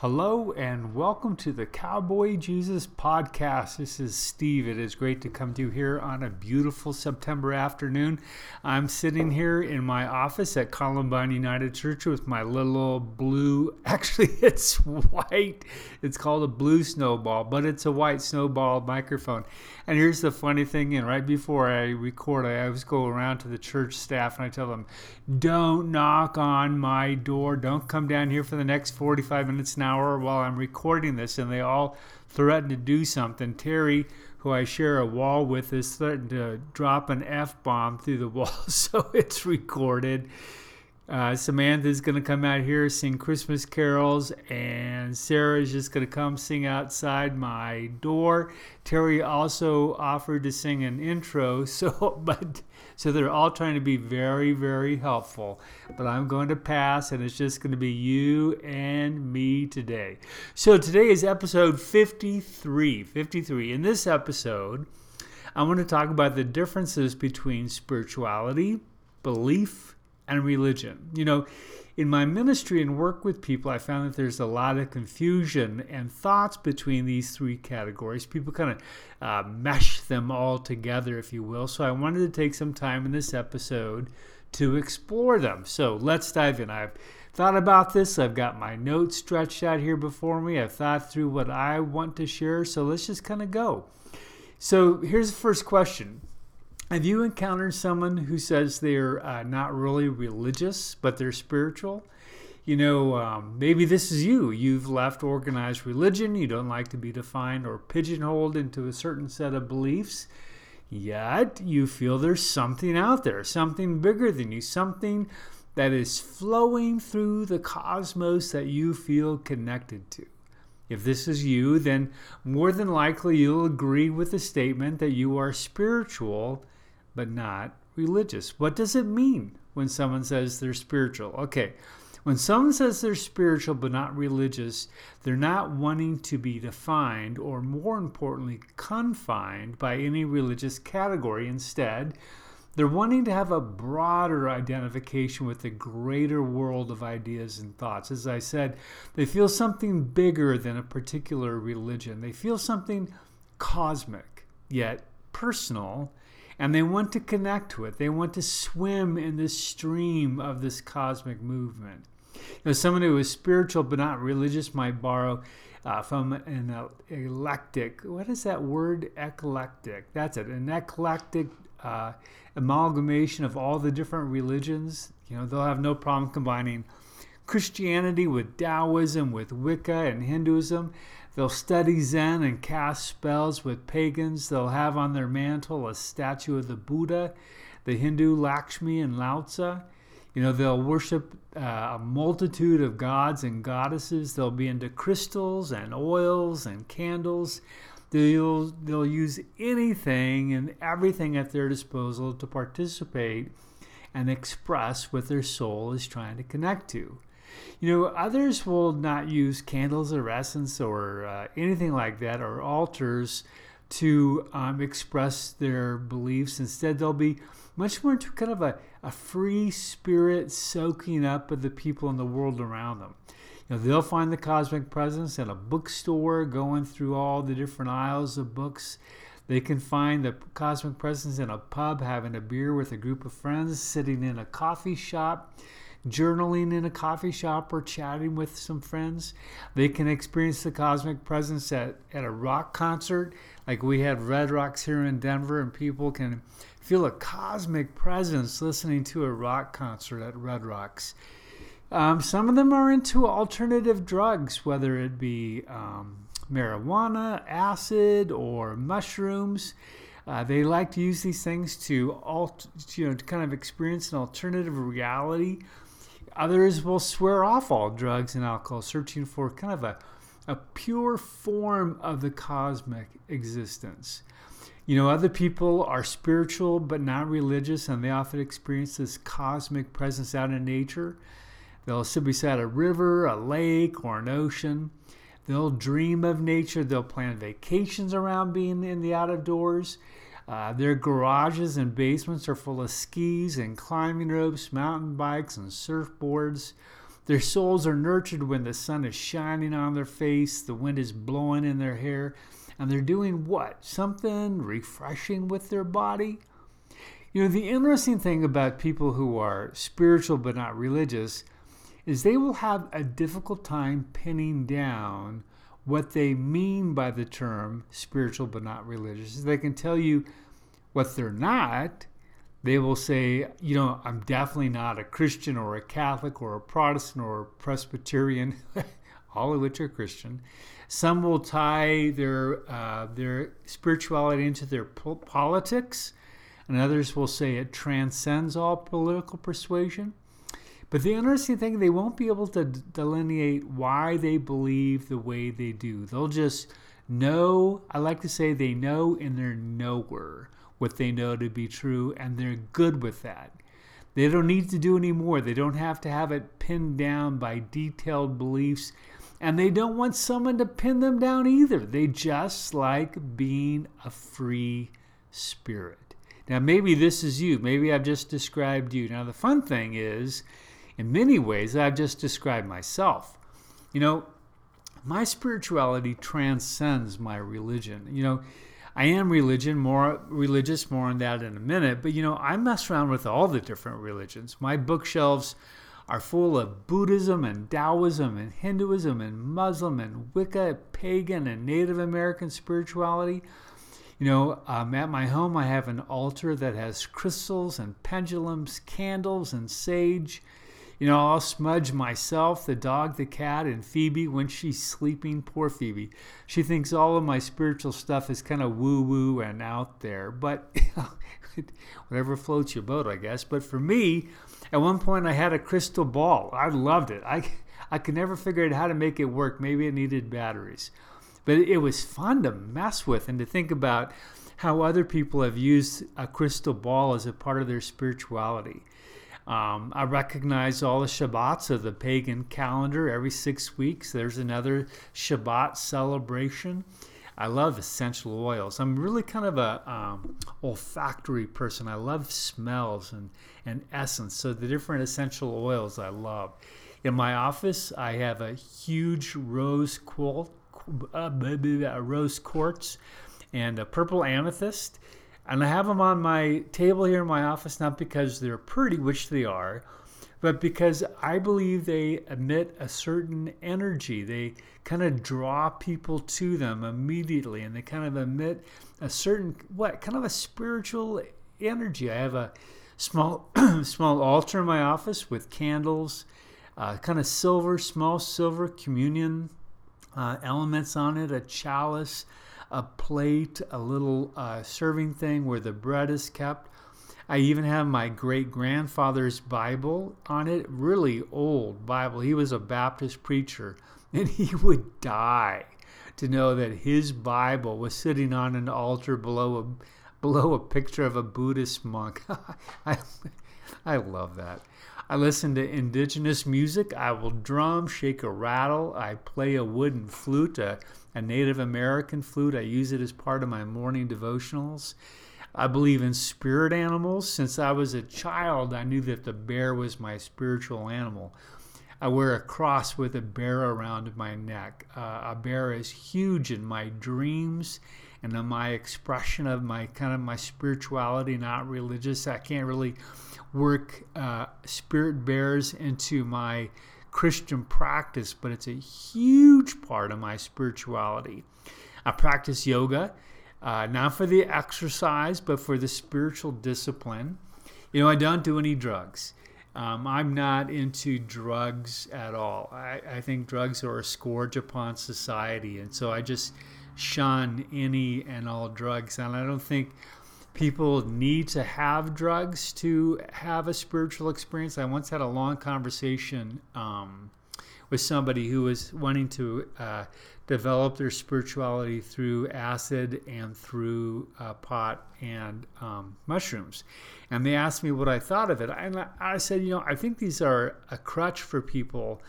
Hello and welcome to the Cowboy Jesus podcast. This is Steve. It is great to come to you here on a beautiful September afternoon. I'm sitting here in my office at Columbine United Church with my little blue, actually, it's white. It's called a blue snowball, but it's a white snowball microphone. And here's the funny thing, and right before I record, I always go around to the church staff and I tell them, don't knock on my door. Don't come down here for the next 45 minutes now hour while I'm recording this, and they all threaten to do something. Terry, who I share a wall with, is threatened to drop an F bomb through the wall, so it's recorded. Uh, Samantha's going to come out here sing Christmas carols, and Sarah's just going to come sing outside my door. Terry also offered to sing an intro, so but so they're all trying to be very, very helpful. But I'm going to pass, and it's just going to be you and me today. So today is episode 53. 53. In this episode, I want to talk about the differences between spirituality, belief, and religion. You know, in my ministry and work with people, I found that there's a lot of confusion and thoughts between these three categories. People kind of uh, mesh them all together, if you will. So I wanted to take some time in this episode to explore them. So let's dive in. I've thought about this. I've got my notes stretched out here before me. I've thought through what I want to share. So let's just kind of go. So here's the first question have you encountered someone who says they're uh, not really religious, but they're spiritual? You know, um, maybe this is you. You've left organized religion. You don't like to be defined or pigeonholed into a certain set of beliefs. Yet you feel there's something out there, something bigger than you, something that is flowing through the cosmos that you feel connected to. If this is you, then more than likely you'll agree with the statement that you are spiritual but not religious. What does it mean when someone says they're spiritual? Okay, when someone says they're spiritual but not religious, they're not wanting to be defined or, more importantly, confined by any religious category. Instead, they're wanting to have a broader identification with the greater world of ideas and thoughts. As I said, they feel something bigger than a particular religion, they feel something cosmic, yet personal and they want to connect it. They want to swim in this stream of this cosmic movement. You know, someone who is spiritual but not religious might borrow uh, from an eclectic. What is that word? Eclectic. That's it. An eclectic uh, amalgamation of all the different religions. You know, they'll have no problem combining Christianity with Taoism, with Wicca and Hinduism. They'll study Zen and cast spells with pagans. They'll have on their mantle a statue of the Buddha, the Hindu Lakshmi and Lao. You know, they'll worship uh, a multitude of gods and goddesses. They'll be into crystals and oils and candles. They'll, they'll use anything and everything at their disposal to participate and express what their soul is trying to connect to. You know, others will not use candles or essence or uh, anything like that or altars to um, express their beliefs. Instead, they'll be much more into kind of a, a free spirit soaking up of the people in the world around them. You know, they'll find the cosmic presence at a bookstore, going through all the different aisles of books. They can find the cosmic presence in a pub, having a beer with a group of friends, sitting in a coffee shop journaling in a coffee shop or chatting with some friends. They can experience the cosmic presence at, at a rock concert, like we had Red Rocks here in Denver, and people can feel a cosmic presence listening to a rock concert at Red Rocks. Um, some of them are into alternative drugs, whether it be um, marijuana, acid, or mushrooms. Uh, they like to use these things to, alt- you know, to kind of experience an alternative reality Others will swear off all drugs and alcohol, searching for kind of a, a pure form of the cosmic existence. You know, other people are spiritual but not religious, and they often experience this cosmic presence out in nature. They'll sit beside a river, a lake, or an ocean. They'll dream of nature. They'll plan vacations around being in the outdoors. Uh, their garages and basements are full of skis and climbing ropes, mountain bikes, and surfboards. Their souls are nurtured when the sun is shining on their face, the wind is blowing in their hair, and they're doing what? Something refreshing with their body? You know, the interesting thing about people who are spiritual but not religious is they will have a difficult time pinning down what they mean by the term spiritual but not religious. They can tell you what they're not. They will say, you know, I'm definitely not a Christian or a Catholic or a Protestant or a Presbyterian, all of which are Christian. Some will tie their uh, their spirituality into their po- politics, and others will say it transcends all political persuasion. But the interesting thing, they won't be able to delineate why they believe the way they do. They'll just know, I like to say, they know in their knower what they know to be true, and they're good with that. They don't need to do any more. They don't have to have it pinned down by detailed beliefs, and they don't want someone to pin them down either. They just like being a free spirit. Now, maybe this is you. Maybe I've just described you. Now, the fun thing is, in many ways, I've just described myself. You know, my spirituality transcends my religion. You know, I am religion, more religious, more on that in a minute, but you know, I mess around with all the different religions. My bookshelves are full of Buddhism and Taoism and Hinduism and Muslim and Wicca, pagan and Native American spirituality. You know, um, at my home, I have an altar that has crystals and pendulums, candles and sage. You know, I'll smudge myself, the dog, the cat, and Phoebe when she's sleeping. Poor Phoebe. She thinks all of my spiritual stuff is kind of woo woo and out there, but whatever floats your boat, I guess. But for me, at one point I had a crystal ball. I loved it. I, I could never figure out how to make it work. Maybe it needed batteries. But it was fun to mess with and to think about how other people have used a crystal ball as a part of their spirituality. Um, I recognize all the Sabbats of the pagan calendar. Every six weeks, there's another Sabbat celebration. I love essential oils. I'm really kind of a um, olfactory person. I love smells and, and essence. So the different essential oils I love. In my office, I have a huge rose quartz, uh, rose quartz and a purple amethyst. And I have them on my table here in my office, not because they're pretty, which they are, but because I believe they emit a certain energy. They kind of draw people to them immediately, and they kind of emit a certain, what, kind of a spiritual energy. I have a small, small altar in my office with candles, uh, kind of silver, small silver communion uh, elements on it, a chalice a plate, a little uh, serving thing where the bread is kept. I even have my great grandfather's Bible on it, really old Bible. He was a Baptist preacher, and he would die to know that his Bible was sitting on an altar below a below a picture of a Buddhist monk. I, I love that. I listen to indigenous music. I will drum, shake a rattle. I play a wooden flute, a Native American flute. I use it as part of my morning devotionals. I believe in spirit animals. Since I was a child, I knew that the bear was my spiritual animal. I wear a cross with a bear around my neck. Uh, a bear is huge in my dreams and in my expression of my kind of my spirituality, not religious. I can't really work uh, spirit bears into my Christian practice, but it's a huge part of my spirituality. I practice yoga, uh, not for the exercise, but for the spiritual discipline. You know, I don't do any drugs. Um, I'm not into drugs at all. I, I think drugs are a scourge upon society, and so I just shun any and all drugs. And I don't think people need to have drugs to have a spiritual experience. I once had a long conversation um, with somebody who was wanting to uh, develop their spirituality through acid and through uh, pot and um, mushrooms. And they asked me what I thought of it. And I said, you know, I think these are a crutch for people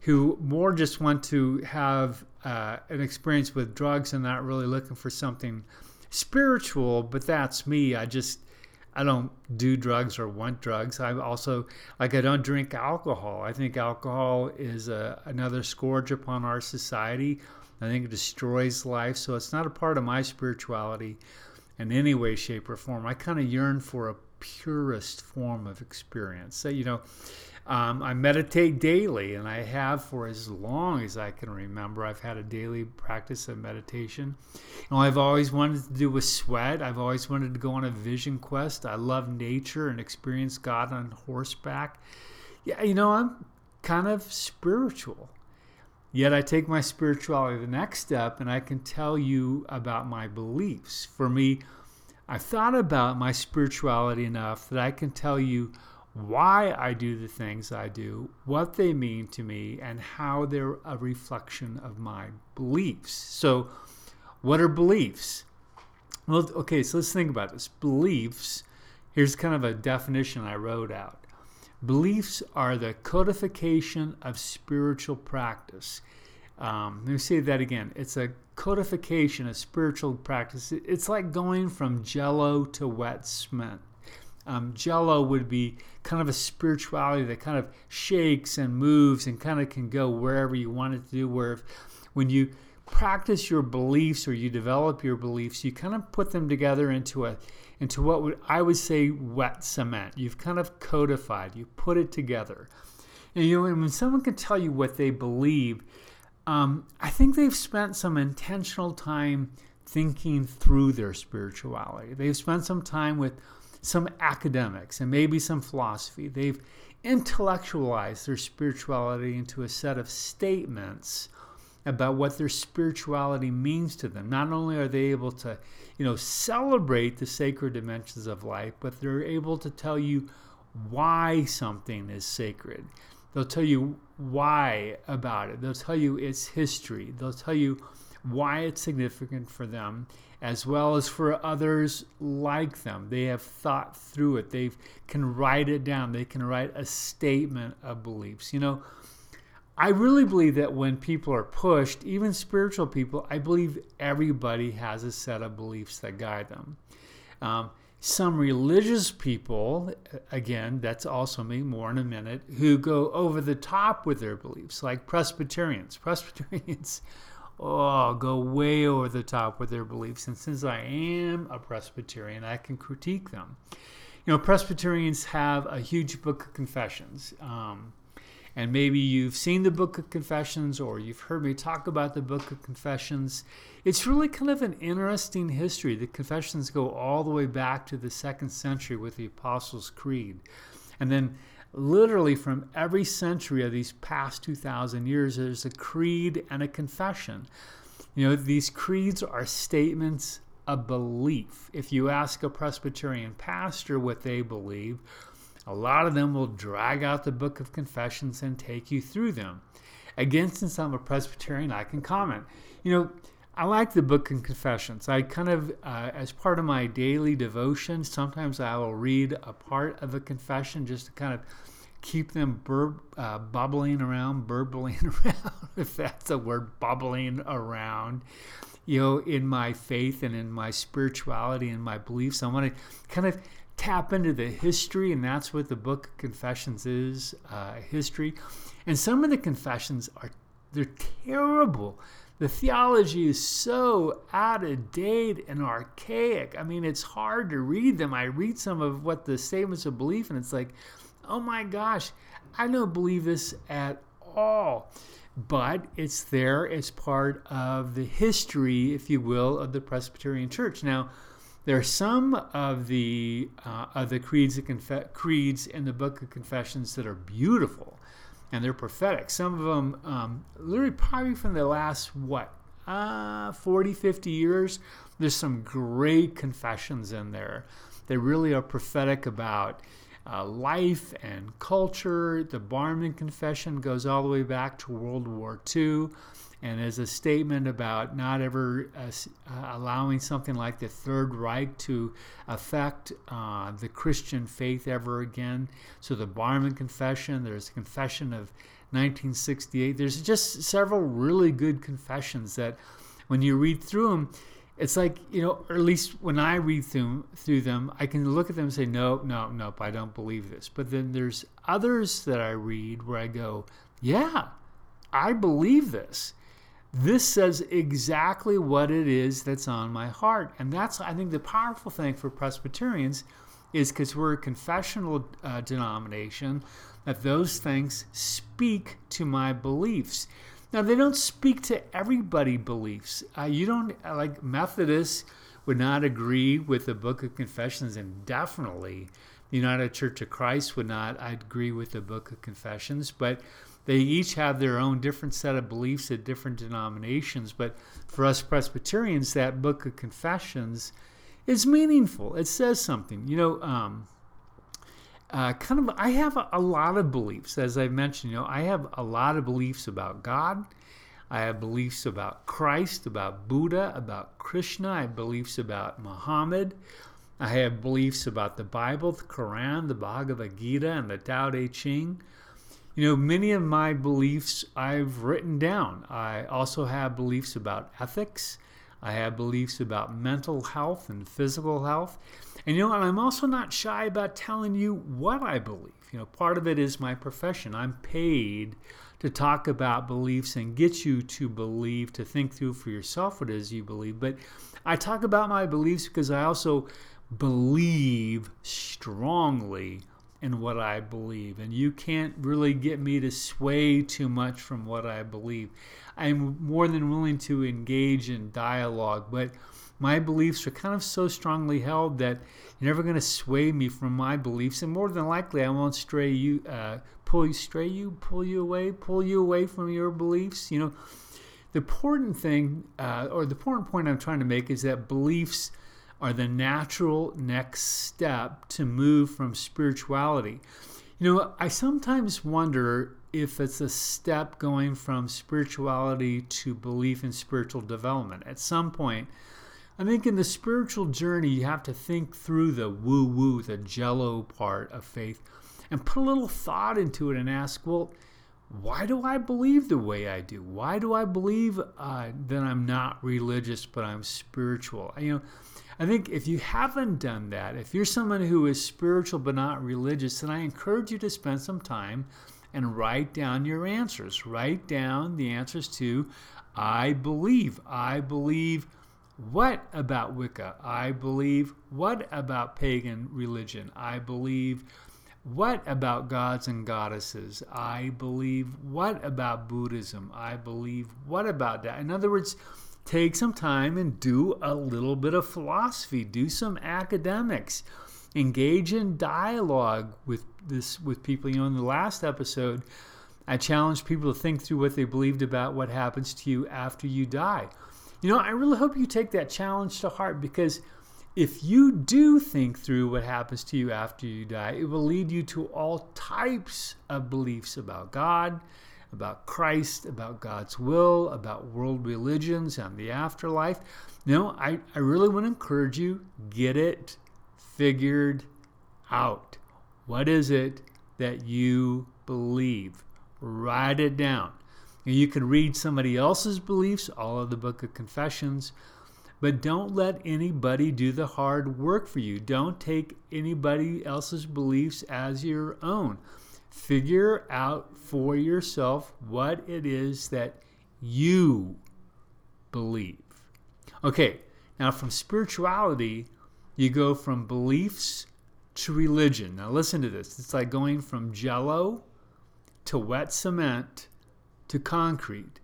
who more just want to have uh, an experience with drugs and not really looking for something spiritual, but that's me. I just I don't do drugs or want drugs. I also like I don't drink alcohol. I think alcohol is a, another scourge upon our society. I think it destroys life. So it's not a part of my spirituality in any way, shape, or form. I kind of yearn for a purest form of experience. So, you know, um, I meditate daily, and I have for as long as I can remember. I've had a daily practice of meditation. Know, I've always wanted to do a sweat. I've always wanted to go on a vision quest. I love nature and experience God on horseback. Yeah, you know, I'm kind of spiritual. Yet I take my spirituality the next step, and I can tell you about my beliefs. For me, I've thought about my spirituality enough that I can tell you why I do the things I do, what they mean to me, and how they're a reflection of my beliefs. So, what are beliefs? Well, okay, so let's think about this. Beliefs, here's kind of a definition I wrote out. Beliefs are the codification of spiritual practice. Um, let me say that again. It's a codification of spiritual practice. It's like going from jello to wet cement. Um, Jello would be kind of a spirituality that kind of shakes and moves and kind of can go wherever you want it to do. Where if, when you practice your beliefs or you develop your beliefs, you kind of put them together into a into what would I would say wet cement. You've kind of codified. You put it together. And you know, when someone can tell you what they believe, um, I think they've spent some intentional time thinking through their spirituality. They've spent some time with some academics and maybe some philosophy. They've intellectualized their spirituality into a set of statements about what their spirituality means to them. Not only are they able to, you know, celebrate the sacred dimensions of life, but they're able to tell you why something is sacred. They'll tell you why about it. They'll tell you its history. They'll tell you why it's significant for them as well as for others like them. They have thought through it. They can write it down. They can write a statement of beliefs. You know, I really believe that when people are pushed, even spiritual people, I believe everybody has a set of beliefs that guide them. Um, some religious people, again, that's also me, more in a minute, who go over the top with their beliefs, like Presbyterians. Presbyterians oh, go way over the top with their beliefs. And since I am a Presbyterian, I can critique them. You know, Presbyterians have a huge book of confessions. Um, and maybe you've seen the book of confessions or you've heard me talk about the book of confessions. It's really kind of an interesting history. The confessions go all the way back to the second century with the Apostles' Creed. And then literally from every century of these past 2,000 years, there's a creed and a confession. You know, these creeds are statements of belief. If you ask a Presbyterian pastor what they believe, a lot of them will drag out the book of confessions and take you through them. Again, since I'm a Presbyterian, I can comment. You know, I like the book of confessions. I kind of, uh, as part of my daily devotion, sometimes I will read a part of a confession just to kind of keep them bur- uh, bubbling around, burbling around, if that's a word, bubbling around, you know, in my faith and in my spirituality and my beliefs. I want to kind of tap into the history, and that's what the book Confessions is uh, history. And some of the confessions are, they're terrible the theology is so out of date and archaic. I mean, it's hard to read them. I read some of what the statements of belief, and it's like, oh my gosh, I don't believe this at all. But it's there as part of the history, if you will, of the Presbyterian Church. Now, there are some of the uh, of the creeds, creeds in the Book of Confessions that are beautiful and they're prophetic. Some of them, um, literally, probably from the last, what, uh, 40, 50 years, there's some great confessions in there. They really are prophetic about uh, life and culture. The Barmen Confession goes all the way back to World War II and is a statement about not ever uh, uh, allowing something like the Third Reich to affect uh, the Christian faith ever again. So the Barmen Confession, there's a confession of 1968. There's just several really good confessions that, when you read through them, it's like you know, or at least when I read through through them, I can look at them and say, no, no, nope, I don't believe this. But then there's others that I read where I go, yeah, I believe this. This says exactly what it is that's on my heart, and that's I think the powerful thing for Presbyterians is because we're a confessional uh, denomination that those things speak to my beliefs. Now, they don't speak to everybody beliefs. Uh, you don't, uh, like Methodists would not agree with the Book of Confessions, and definitely the United Church of Christ would not i agree with the Book of Confessions, but they each have their own different set of beliefs at different denominations. But for us Presbyterians, that Book of Confessions is meaningful. It says something. You know, um, uh, kind of I have a, a, lot of beliefs, as I mentioned. You know, I have a lot of beliefs about God. I have beliefs about Christ, about Buddha, about Krishna. I have beliefs about Muhammad. I have beliefs about the Bible, the Quran, the Bhagavad Gita, and the Tao Te Ching. You know, many of my beliefs I've written down. I also have beliefs about ethics. I have beliefs about mental health and physical health. And you know, I'm also not shy about telling you what I believe. You know, part of it is my profession. I'm paid to talk about beliefs and get you to believe, to think through for yourself what it is you believe. But I talk about my beliefs because I also believe strongly in what I believe. And you can't really get me to sway too much from what I believe. I'm more than willing to engage in dialogue, but my beliefs are kind of so strongly held that you're never going to sway me from my beliefs, and more than likely, I won't stray you, uh, pull you, stray you, pull you away, pull you away from your beliefs. You know, the important thing, uh, or the important point I'm trying to make, is that beliefs are the natural next step to move from spirituality. You know, I sometimes wonder if it's a step going from spirituality to belief in spiritual development. At some point, I think in the spiritual journey, you have to think through the woo woo, the jello part of faith, and put a little thought into it and ask, well, why do I believe the way I do? Why do I believe uh, that I'm not religious but I'm spiritual? You know, I think if you haven't done that, if you're someone who is spiritual but not religious, then I encourage you to spend some time and write down your answers. Write down the answers to I believe. I believe what about Wicca? I believe. What about pagan religion? I believe. What about gods and goddesses? I believe. What about Buddhism? I believe. What about that? In other words, take some time and do a little bit of philosophy, do some academics, engage in dialogue with this with people. You know, in the last episode, I challenged people to think through what they believed about what happens to you after you die. You know, I really hope you take that challenge to heart because if you do think through what happens to you after you die, it will lead you to all types of beliefs about God, about Christ, about God's will, about world religions and the afterlife. No, I, I really want to encourage you get it figured out. What is it that you believe? Write it down. You can read somebody else's beliefs, all of the book of Confessions, but don't let anybody do the hard work for you. Don't take anybody else's beliefs as your own. Figure out for yourself what it is that you believe. Okay, now from spirituality, you go from beliefs to religion. Now listen to this. It's like going from jello to wet cement to concrete.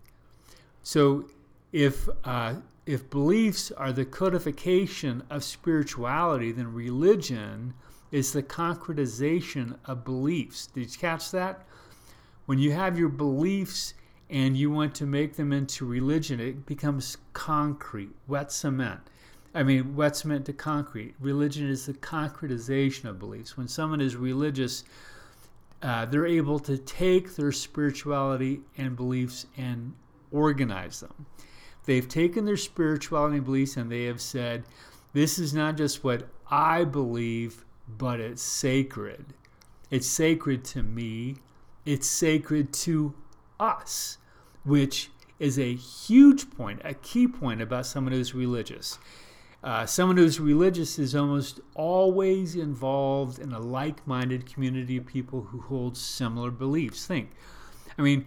So if uh, if beliefs are the codification of spirituality, then religion is the concretization of beliefs. Did you catch that? When you have your beliefs and you want to make them into religion, it becomes concrete, wet cement. I mean, wet cement to concrete. Religion is the concretization of beliefs. When someone is religious, uh, they're able to take their spirituality and beliefs and organize them. They've taken their spirituality and beliefs and they have said, This is not just what I believe, but it's sacred. It's sacred to me, it's sacred to us, which is a huge point, a key point about someone who's religious. Uh, someone who's religious is almost always involved in a like minded community of people who hold similar beliefs. Think, I mean,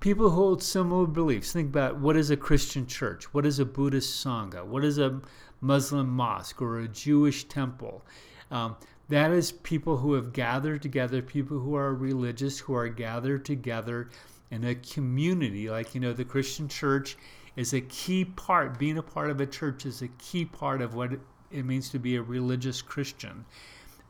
people who hold similar beliefs. Think about what is a Christian church? What is a Buddhist Sangha? What is a Muslim mosque or a Jewish temple? Um, that is people who have gathered together, people who are religious, who are gathered together in a community. Like, you know, the Christian church is a key part, being a part of a church is a key part of what it means to be a religious Christian.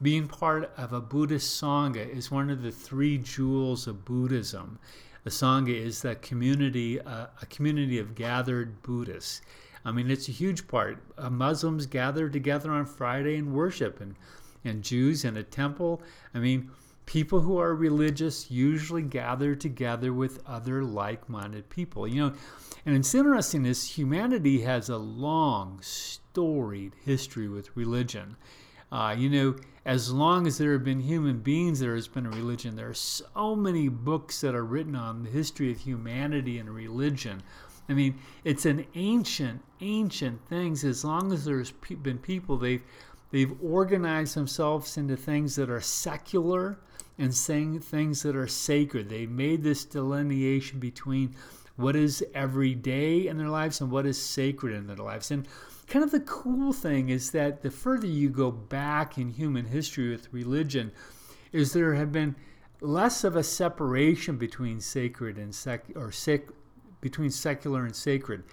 Being part of a Buddhist Sangha is one of the three jewels of Buddhism. The Sangha is that community, uh, a community of gathered Buddhists. I mean, it's a huge part. Uh, Muslims gather together on Friday and worship, and, and Jews in a temple. I mean, people who are religious usually gather together with other like minded people. You know, and it's interesting is humanity has a long, storied history with religion. Uh, you know, as long as there have been human beings, there has been a religion. There are so many books that are written on the history of humanity and religion. I mean, it's an ancient, ancient things. As long as there's been people, they've they've organized themselves into things that are secular and saying things that are sacred. They made this delineation between what is everyday in their lives and what is sacred in their lives. And kind of the cool thing is that the further you go back in human history with religion, is there have been less of a separation between sacred and sec or sec between secular and sacred.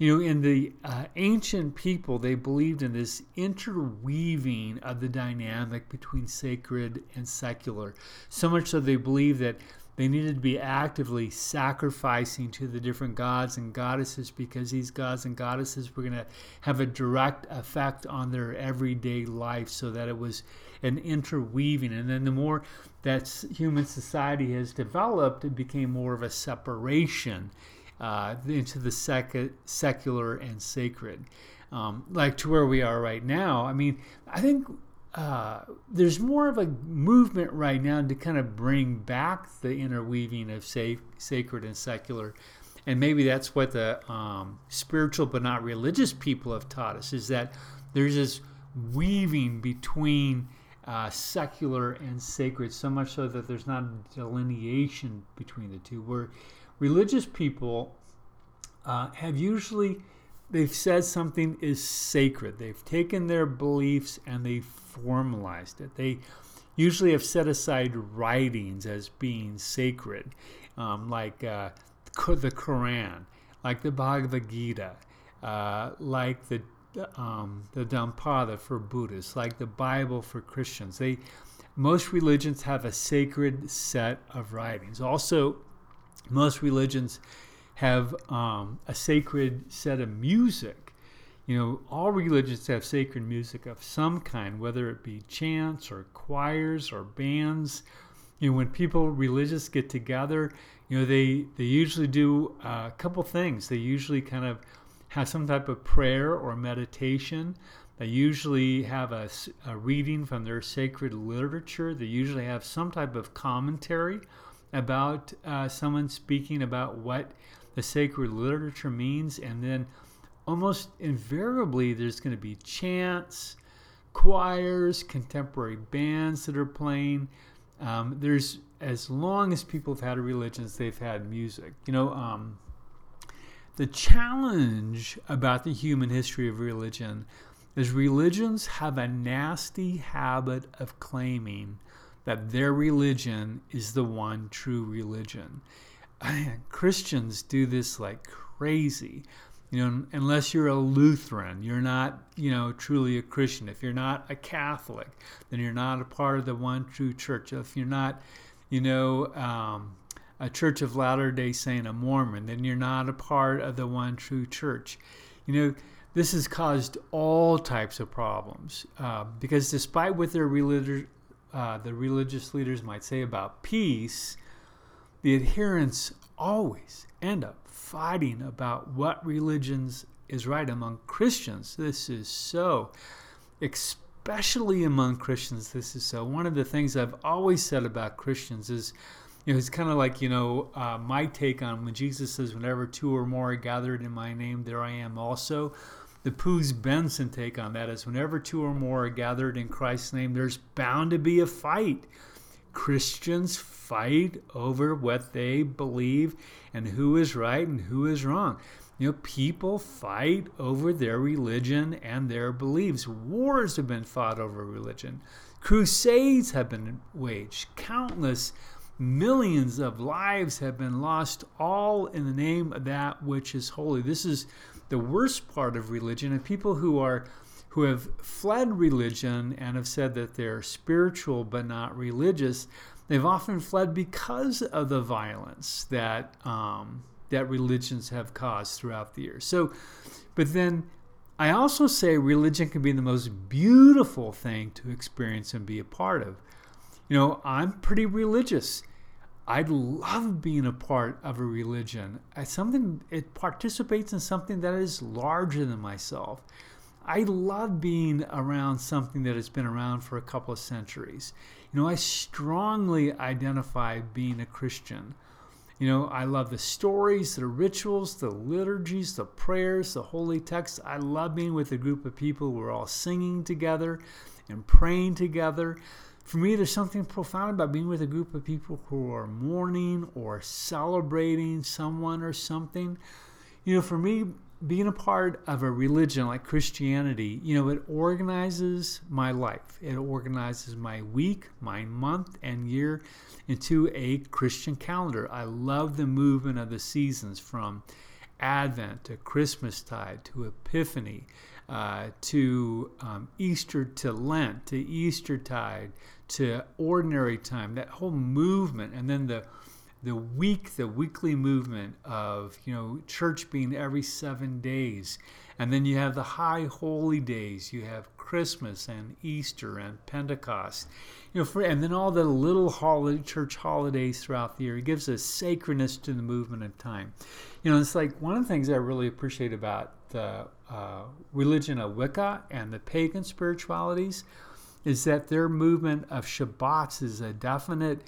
You know, in the uh, ancient people, they believed in this interweaving of the dynamic between sacred and secular. So much so they believed that they needed to be actively sacrificing to the different gods and goddesses because these gods and goddesses were going to have a direct effect on their everyday life so that it was an interweaving. And then the more that human society has developed, it became more of a separation uh, into the sec- secular and sacred. Um, like to where we are right now. I mean, I think uh, there's more of a movement right now to kind of bring back the interweaving of sacred and secular. And maybe that's what the um, spiritual but not religious people have taught us is that there's this weaving between uh, secular and sacred, so much so that there's not a delineation between the two. Where religious people uh, have usually they've said something is sacred. They've taken their beliefs and they've formalized it. They usually have set aside writings as being sacred, um, like uh, the Quran, like the Bhagavad Gita, uh, like the um, the Dhammapada for Buddhists, like the Bible for Christians. They most religions have a sacred set of writings. Also, most religions have um, a sacred set of music. You know, all religions have sacred music of some kind, whether it be chants or choirs or bands. You know, when people religious get together, you know, they they usually do a couple things. They usually kind of have some type of prayer or meditation. They usually have a, a reading from their sacred literature. They usually have some type of commentary about uh, someone speaking about what the sacred literature means, and then almost invariably there's going to be chants, choirs, contemporary bands that are playing. Um, there's as long as people have had religions, they've had music. You know, um, the challenge about the human history of religion is religions have a nasty habit of claiming that their religion is the one true religion. Christians do this like crazy. You know, unless you're a Lutheran, you're not, you know, truly a Christian. If you're not a Catholic, then you're not a part of the one true church. If you're not, you know, um, a Church of Latter day Saint, a Mormon, then you're not a part of the one true church. You know, this has caused all types of problems uh, because despite what their religious, uh, the religious leaders might say about peace, the adherents always end up fighting about what religions is right among Christians. This is so, especially among Christians, this is so. One of the things I've always said about Christians is You know, it's kind of like, you know, uh, my take on when Jesus says, whenever two or more are gathered in my name, there I am also. The Poos Benson take on that is whenever two or more are gathered in Christ's name, there's bound to be a fight. Christians fight over what they believe and who is right and who is wrong. You know, people fight over their religion and their beliefs. Wars have been fought over religion. Crusades have been waged. Countless millions of lives have been lost, all in the name of that which is holy. This is the worst part of religion, and people who are who have fled religion and have said that they're spiritual but not religious, they've often fled because of the violence that um, that religions have caused throughout the years. So, but then I also say religion can be the most beautiful thing to experience and be a part of. You know, I'm pretty religious. I love being a part of a religion. It's something it participates in something that is larger than myself. I love being around something that has been around for a couple of centuries. You know, I strongly identify being a Christian. You know, I love the stories, the rituals, the liturgies, the prayers, the holy texts. I love being with a group of people who are all singing together and praying together. For me, there's something profound about being with a group of people who are mourning or celebrating someone or something. You know, for me, being a part of a religion like Christianity, you know, it organizes my life. It organizes my week, my month, and year into a Christian calendar. I love the movement of the seasons from Advent to Christmastide to Epiphany uh, to um, Easter to Lent to Eastertide to Ordinary Time. That whole movement, and then the the week, the weekly movement of you know church being every seven days, and then you have the high holy days. You have Christmas and Easter and Pentecost, you know, for, and then all the little holiday, church holidays throughout the year. It gives a sacredness to the movement of time. You know, it's like one of the things I really appreciate about the uh, religion of Wicca and the pagan spiritualities is that their movement of Sabbats is a definite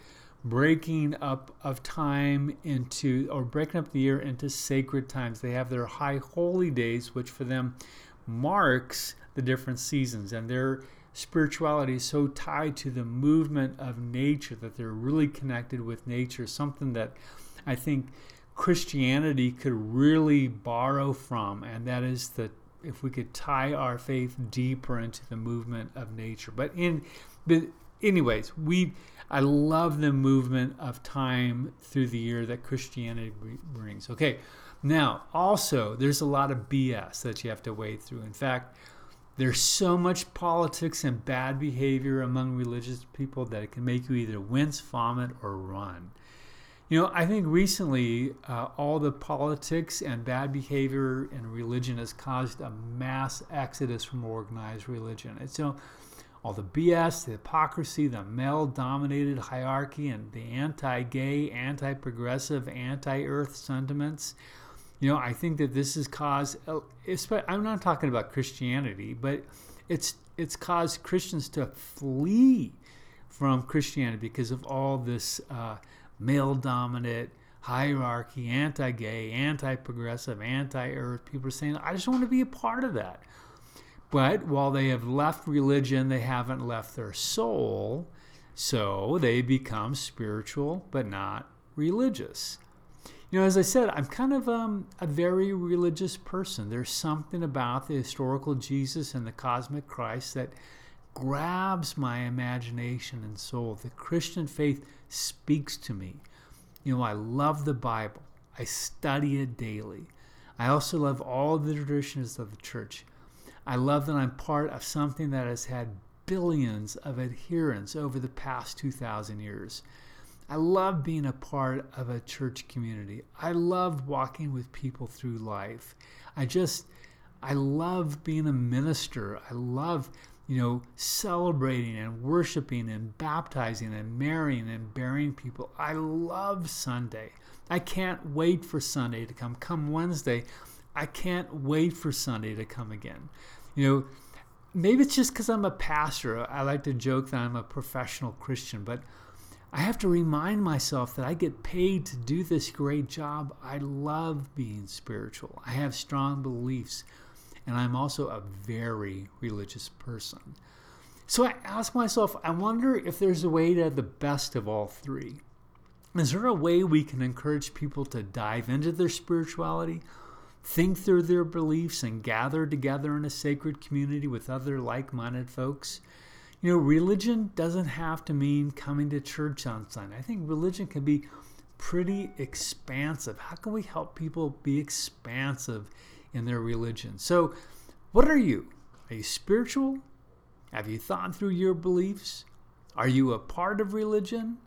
breaking up of time into, or breaking up the year into sacred times. They have their high holy days, which for them marks the different seasons, and their spirituality is so tied to the movement of nature that they're really connected with nature, something that I think Christianity could really borrow from, and that is that if we could tie our faith deeper into the movement of nature. But in but anyways, we I love the movement of time through the year that Christianity brings. Okay, now also there's a lot of BS that you have to wade through. In fact, there's so much politics and bad behavior among religious people that it can make you either wince, vomit, or run. You know, I think recently uh, all the politics and bad behavior in religion has caused a mass exodus from organized religion. It's you know, all the BS, the hypocrisy, the male dominated hierarchy, and the anti gay, anti progressive, anti earth sentiments. You know, I think that this has caused, uh, I'm not talking about Christianity, but it's, it's caused Christians to flee from Christianity because of all this uh, male dominant hierarchy, anti gay, anti progressive, anti earth. People are saying, I just want to be a part of that. But while they have left religion, they haven't left their soul. So they become spiritual, but not religious. You know, as I said, I'm kind of um, a very religious person. There's something about the historical Jesus and the cosmic Christ that grabs my imagination and soul. The Christian faith speaks to me. You know, I love the Bible, I study it daily. I also love all the traditions of the church. I love that I'm part of something that has had billions of adherents over the past 2,000 years. I love being a part of a church community. I love walking with people through life. I just, I love being a minister. I love, you know, celebrating and worshiping and baptizing and marrying and burying people. I love Sunday. I can't wait for Sunday to come. Come Wednesday, I can't wait for Sunday to come again. You know, maybe it's just because I'm a pastor. I like to joke that I'm a professional Christian, but I have to remind myself that I get paid to do this great job. I love being spiritual. I have strong beliefs, and I'm also a very religious person. So I ask myself, I wonder if there's a way to have the best of all three. Is there a way we can encourage people to dive into their spirituality, think through their beliefs, and gather together in a sacred community with other like minded folks? You know, religion doesn't have to mean coming to church on Sunday. I think religion can be pretty expansive. How can we help people be expansive in their religion? So, what are you? Are you spiritual? Have you thought through your beliefs? Are you a part of religion?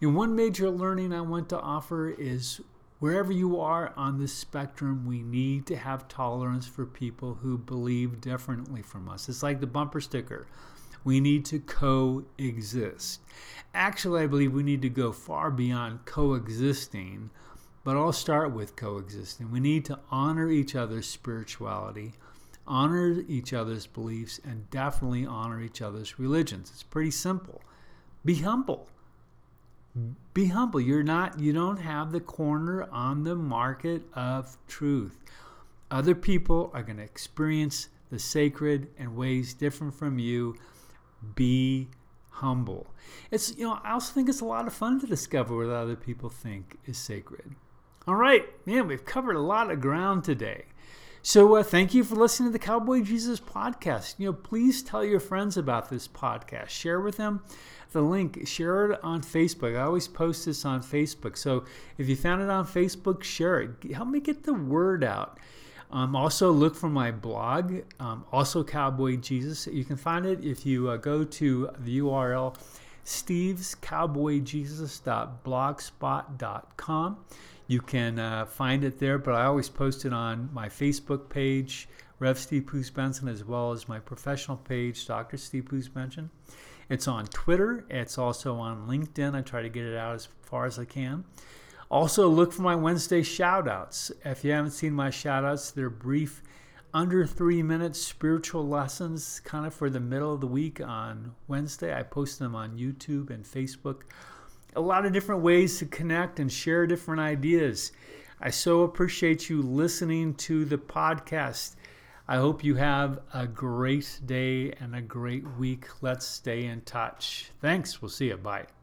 Know, one major learning I want to offer is wherever you are on this spectrum, we need to have tolerance for people who believe differently from us. It's like the bumper sticker. We need to coexist. Actually, I believe we need to go far beyond coexisting, but I'll start with coexisting. We need to honor each other's spirituality, honor each other's beliefs, and definitely honor each other's religions. It's pretty simple. Be humble. Be humble. You're not you don't have the corner on the market of truth. Other people are going to experience the sacred in ways different from you be humble. It's you know, I also think it's a lot of fun to discover what other people think is sacred. All right, man, we've covered a lot of ground today. So uh, thank you for listening to the Cowboy Jesus podcast. You know, please tell your friends about this podcast. Share with them the link. Share it on Facebook. I always post this on Facebook. So if you found it on Facebook, share it. Help me get the word out. Um, also, look for my blog, um, also Cowboy Jesus. You can find it if you uh, go to the URL stevescowboyjesus.blogspot.com. You can uh, find it there, but I always post it on my Facebook page, Rev Steve Poos Benson, as well as my professional page, Dr. Steve Poos Benson. It's on Twitter. It's also on LinkedIn. I try to get it out as far as I can. Also, look for my Wednesday shoutouts. If you haven't seen my shoutouts, they're brief, under three minutes spiritual lessons, kind of for the middle of the week on Wednesday. I post them on YouTube and Facebook. A lot of different ways to connect and share different ideas. I so appreciate you listening to the podcast. I hope you have a great day and a great week. Let's stay in touch. Thanks. We'll see you. Bye.